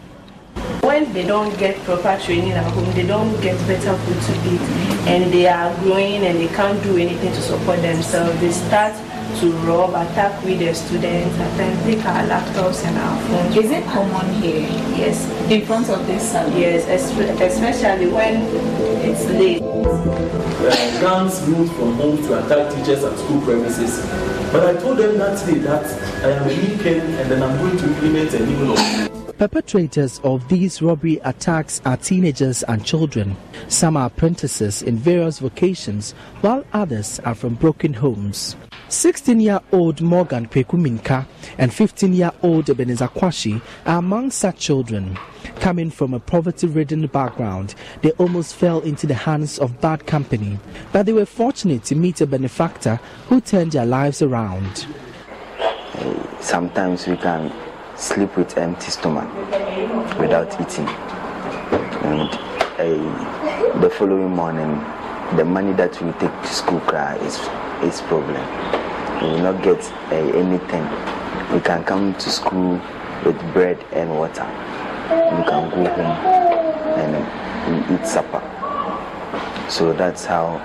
When they don't get proper training at home, they don't get better food to eat, and they are growing and they can't do anything to support themselves, they start to rob, attack with the students, at times take our laptops and our phones. Is it common here? Yes. In front of this salon? Yes, especially when it's late. Uh, gangs moved from home to attack teachers at school premises. But I told them that day that I am a weekend and then I'm going to implement a new law. Perpetrators of these robbery attacks are teenagers and children. Some are apprentices in various vocations, while others are from broken homes. 16 year old Morgan Pekuminka and 15 year old Ebenezer Kwashi are among such children. Coming from a poverty ridden background, they almost fell into the hands of bad company, but they were fortunate to meet a benefactor who turned their lives around. Sometimes we can sleep with empty stomach without eating. And uh, the following morning, the money that we take to school cry is is problem. We will not get uh, anything. We can come to school with bread and water. We can go home and we eat supper. So that's how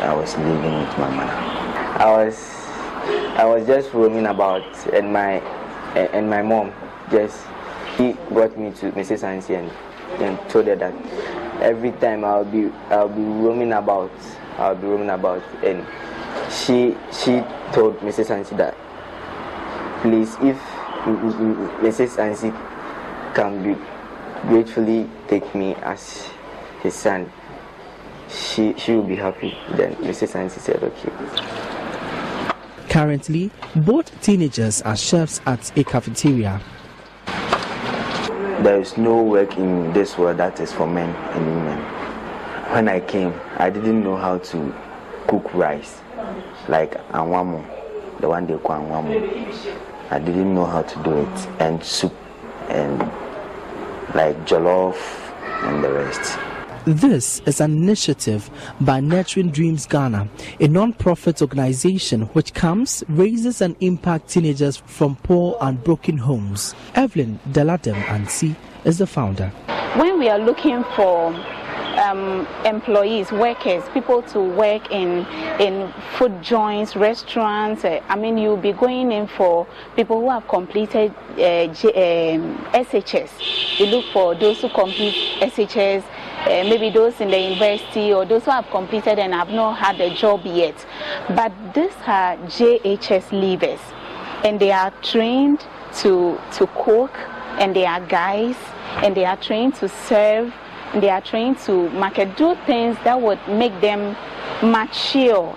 I, I was living with my mother. I was I was just roaming about and my and my mom just he brought me to Mrs. Ansi and and told her that every time I'll be I'll be roaming about. I'll be roaming about, and she she told Mrs. Ansi that please, if Mrs. Ansi can be gratefully take me as his son, she she will be happy. Then Mrs. Ansi said, okay. Currently, both teenagers are chefs at a cafeteria. There is no work in this world that is for men and women. When I came, I didn't know how to cook rice, like anwamo, the one they call anwamo. I didn't know how to do it, and soup, and like jollof, and the rest. This is an initiative by Nurturing Dreams Ghana, a non-profit organization which comes, raises and impacts teenagers from poor and broken homes. Evelyn Deladem Ansi is the founder. When we are looking for um, employees, workers, people to work in in food joints, restaurants. Uh, I mean, you'll be going in for people who have completed uh, J, um, SHS. You look for those who complete SHS, uh, maybe those in the university or those who have completed and have not had a job yet. But these are JHS leavers, and they are trained to to cook, and they are guys, and they are trained to serve and they are trained to market, do things that would make them mature.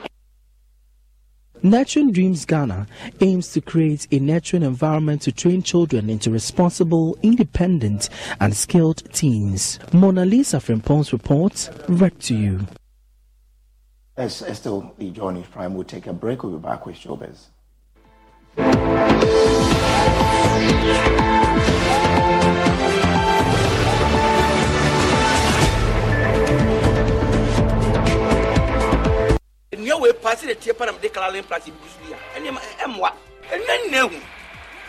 Nurturing Dreams Ghana aims to create a nurturing environment to train children into responsible, independent, and skilled teens. Mona Lisa Frimpong's report read to you. As Estelle the Johnny Prime will take a break, we'll be back with Showbiz. Paase de tie pa na mede kalalin plase bi so yi a ɛnneɛma ɛmmoa. Ɛnua nna ahu.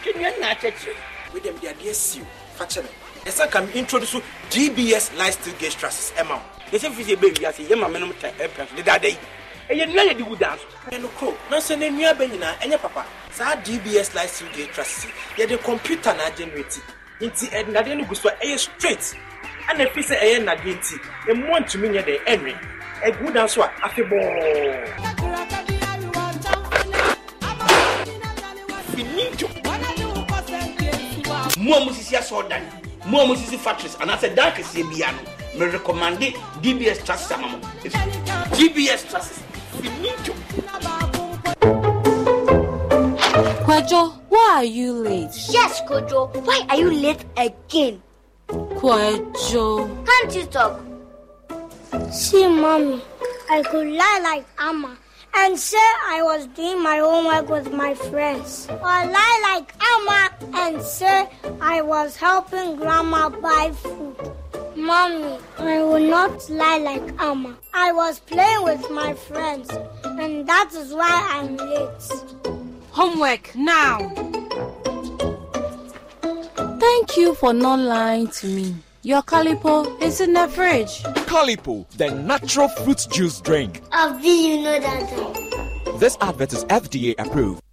Ke nnua nna akyɛkyerɛ. Wei dɛ mede adeɛ siw fa kyɛ me. Ɛsɛ ka me introduce dbs lifestyle gauge trusses. Ɛma wo. Yɛsɛ fi sɛ ɛbɛwi ase yɛma menom ta ɛpɛ so. Dedada yi. Ɛyɛ nnua yɛde gu daa so. Ɛyɛ no koro nanso na nnua bɛ nyinaa ɛnyɛ papa. Saa dbs lifestyle gauge trusses yɛde computer na agenerate nti ɛnadeɛ no gu so a ɛyɛ straight. Ɛna fi sɛ ɛyɛ nnadeɛ nti ɛmmoa ntumi nyɛ dɛ ɛnwe ɛgu da so a afe bɔɔ finito mo a musisi asɔɔdan mo a musisi factories anaasɛ dan kɛseɛ bia no merecommande dbs trusses ama mo dbs trusses finito Kwajo, why are you late? Yes, Kojo. Why are you late again? Kwajo. Can't you talk? See, mommy, I could lie like Amma and say I was doing my homework with my friends, or lie like Amma and say I was helping Grandma buy food. Mommy, I will not lie like Amma. I was playing with my friends, and that is why I'm late. Homework now. Thank you for not lying to me. Your calipo is in the fridge. Calipo, the natural fruit juice drink. How do you know that? This advert is FDA approved.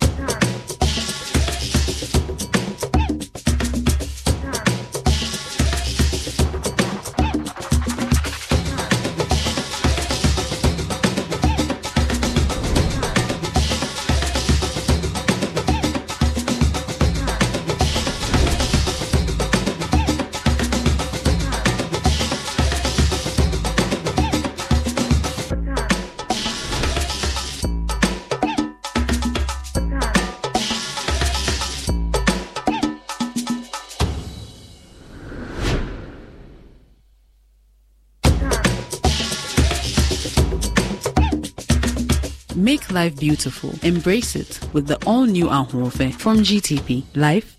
Life beautiful. Embrace it with the all new Ahorofe from GTP. Life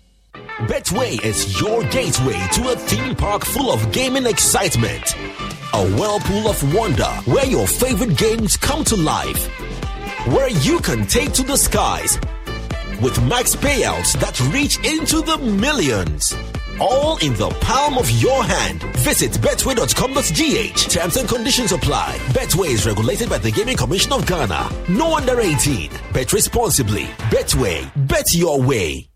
Betway is your gateway to a theme park full of gaming excitement. A whirlpool of wonder where your favorite games come to life. Where you can take to the skies with max payouts that reach into the millions. All in the palm of your hand. Visit betway.com.gh. Terms and conditions apply. Betway is regulated by the Gaming Commission of Ghana. No under 18. Bet responsibly. Betway. Bet your way.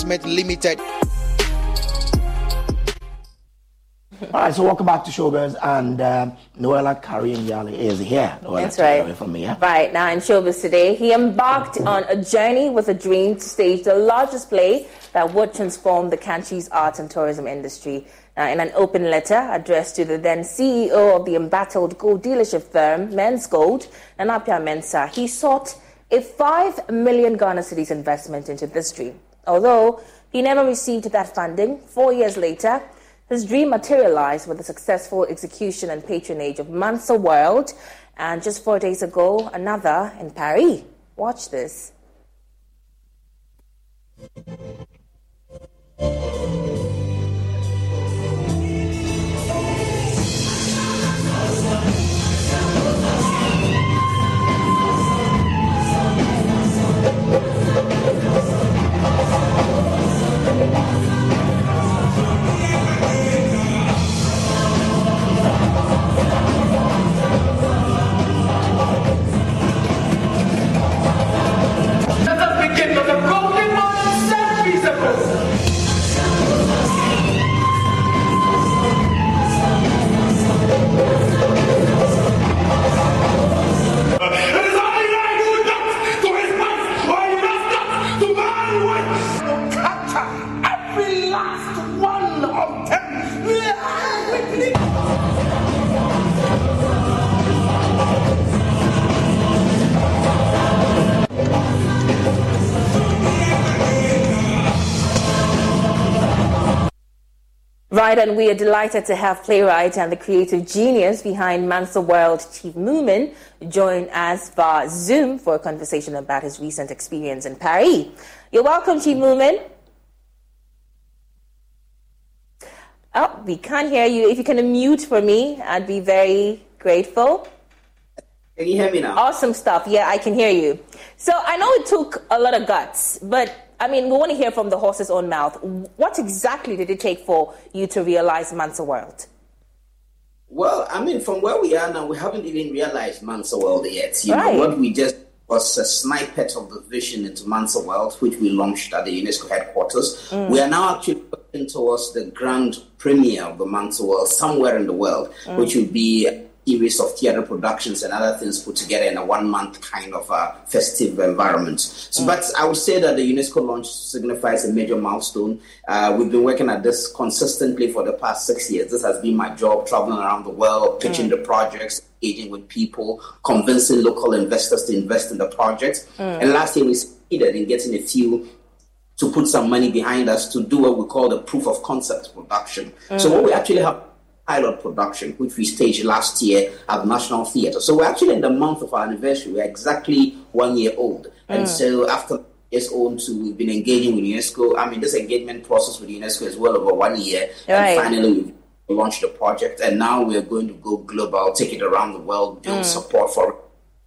Vet Investment Limited. All right, so welcome back to Showbiz, and um, Noella Karinyali is here. Noella, That's right. From me, yeah? Right now in Showbiz today, he embarked on a journey with a dream to stage the largest play that would transform the country's arts and tourism industry. Now, in an open letter addressed to the then CEO of the embattled gold dealership firm, Menzgold, Nanapia Mensa, he sought a 5 million Ghana cedis investment into this dream. Although he never received that funding, four years later, his dream materialized with the successful execution and patronage of Mansa World, and just four days ago, another in Paris. Watch this. Right, and we are delighted to have playwright and the creative genius behind Mansa World, Chief Moomin, join us via Zoom for a conversation about his recent experience in Paris. You're welcome, Chief Moomin. Oh, we can't hear you. If you can unmute for me, I'd be very grateful. Can you hear me now? Awesome stuff. Yeah, I can hear you. So I know it took a lot of guts, but I mean, we want to hear from the horse's own mouth. What exactly did it take for you to realize Mansa World? Well, I mean, from where we are now, we haven't even realized Mansa World yet. You Right. know, what we just was a snippet of the vision into Mansa World, which we launched at the UNESCO headquarters. Mm. We are now actually working towards the grand premiere of the Mansa World somewhere in the world, Mm. which will be series of theater productions and other things put together in a one month kind of uh, festive environment. So, Mm. but I would say that the UNESCO launch signifies a major milestone. Uh, we've been working at this consistently for the past six years. This has been my job, traveling around the world, pitching Mm. the projects, engaging with people, convincing local investors to invest in the project. Mm. And last year we succeeded in getting a few to put some money behind us to do what we call the proof of concept production. So Mm. what we actually have pilot production, which we staged last year at the National Theatre. So we're actually in the month of our anniversary. We're exactly one year old. And Mm. so after years old to we've been engaging with UNESCO. I mean this engagement process with UNESCO is well over one year. Right. And finally we launched the project and now we're going to go global, take it around the world, build Mm. support for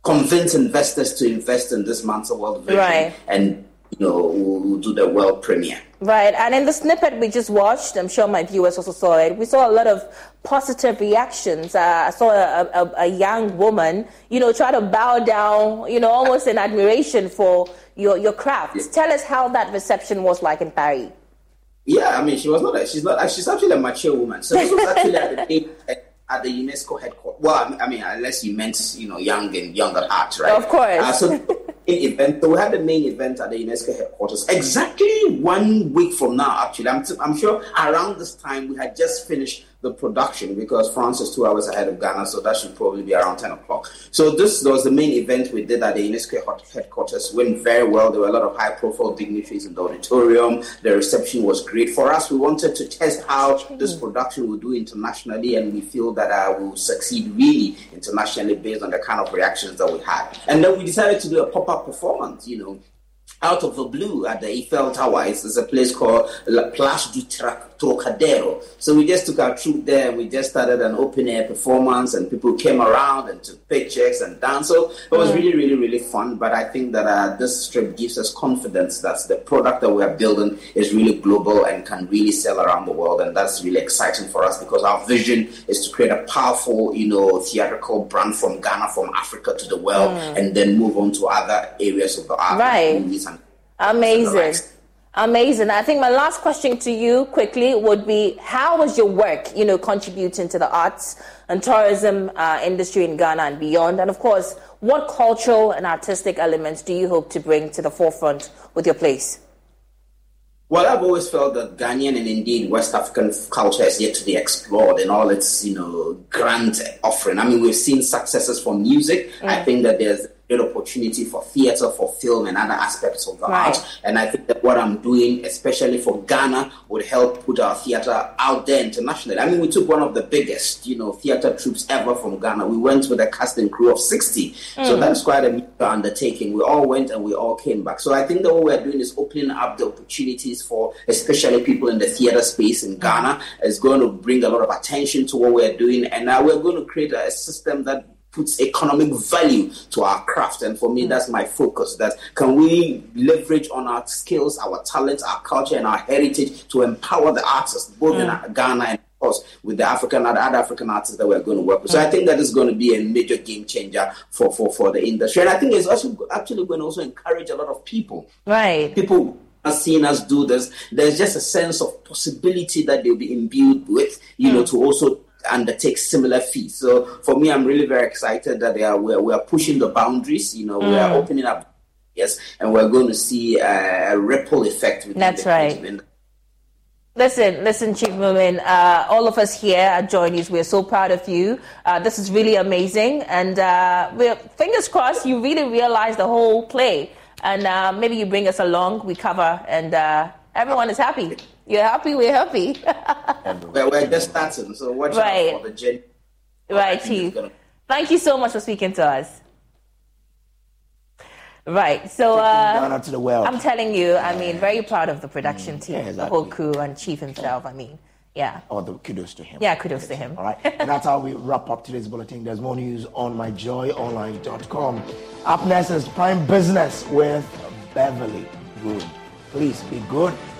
convince investors to invest in this Mansa World vision Right. and you know we'll, we'll do the world premiere. Right, and in the snippet we just watched, I'm sure my viewers also saw it. We saw a lot of positive reactions. Uh, I saw a, a, a young woman, you know, try to bow down, you know, almost in admiration for your your craft. Tell us how that reception was like in Paris. Yeah, I mean, she was not. She's not. She's actually a mature woman. So this was actually at the at the UNESCO headquarters. Well, I mean, unless you meant you know young and young at heart, right? Of course. Uh, so main event. So we had the main event at the UNESCO headquarters exactly one week from now. Actually, I'm I'm sure around this time we had just finished the production because France is two hours ahead of Ghana, so that should probably be around ten o'clock. So this was the main event we did at the UNESCO headquarters. Went very well. There were a lot of high-profile dignitaries in the auditorium. The reception was great for us. We wanted to test how this production will do internationally, and we feel that uh, we will succeed really internationally based on the kind of reactions that we had. And then we decided to do a pop-up performance. You know, out of the blue at the Eiffel Tower. It's, it's a place called La Place du Trocadero. So we just took our troupe there and we just started an open air performance and people came around and took pictures and danced. So it was really, really, really fun. But I think that uh, this trip gives us confidence that the product that we are building is really global and can really sell around the world. And that's really exciting for us because our vision is to create a powerful, you know, theatrical brand from Ghana, from Africa to the world, Mm. and then move on to other areas of the art, Right. movies Amazing. Amazing. I think my last question to you quickly would be how was your work, you know, contributing to the arts and tourism uh, industry in Ghana and beyond? And of course, what cultural and artistic elements do you hope to bring to the forefront with your place? Well, I've always felt that Ghanaian and indeed West African culture is yet to be explored in all its, you know, grand offering. I mean, we've seen successes from music. Mm. I think that there's great opportunity for theater, for film, and other aspects of the right. art. And I think that what I'm doing, especially for Ghana, would help put our theater out there internationally. I mean, we took one of the biggest, you know, theater troupes ever from Ghana. We went with a casting crew of 60. Mm. So that's quite a major undertaking. We all went and we all came back. So I think that what we're doing is opening up the opportunities for especially people in the theater space in Ghana. It's going to bring a lot of attention to what we're doing. And now we're going to create a system that puts economic value to our craft. And for me, mm. that's my focus. That can we leverage on our skills, our talents, our culture, and our heritage to empower the artists, both mm. in Ghana and course with the African and other African artists that we're going to work with. So I mm. think that is going to be a major game changer for, for, for the industry. And I think it's also actually going to also encourage a lot of people. Right. People are seeing us do this. There's just a sense of possibility that they'll be imbued with, you mm. know, to also undertake similar feats. So for me, I'm really very excited that they are we're, we're pushing the boundaries. You know, mm. we are opening up, yes, and we're going to see a, a ripple effect. That's right. Listen, listen, Chief Moomen. Uh, all of us here at Joy News, we're so proud of you. Uh, this is really amazing, and uh, we're fingers crossed you really realize the whole play, and uh, maybe you bring us along. We cover, and uh, everyone is happy. You're happy, we're happy. well, we're just starting, so watch right. out for the journey. Right, Chief. Gonna... Thank you so much for speaking to us. Right, so uh, to the well. I'm telling you, I mean, very proud of the production team, yeah, exactly. the whole crew, and Chief himself. I mean, yeah. All the kudos to him. Yeah, kudos to him. All right, and that's how we wrap up today's bulletin. There's more news on myjoyonline.com. Up next is Prime Business with Beverly Good. Please be good.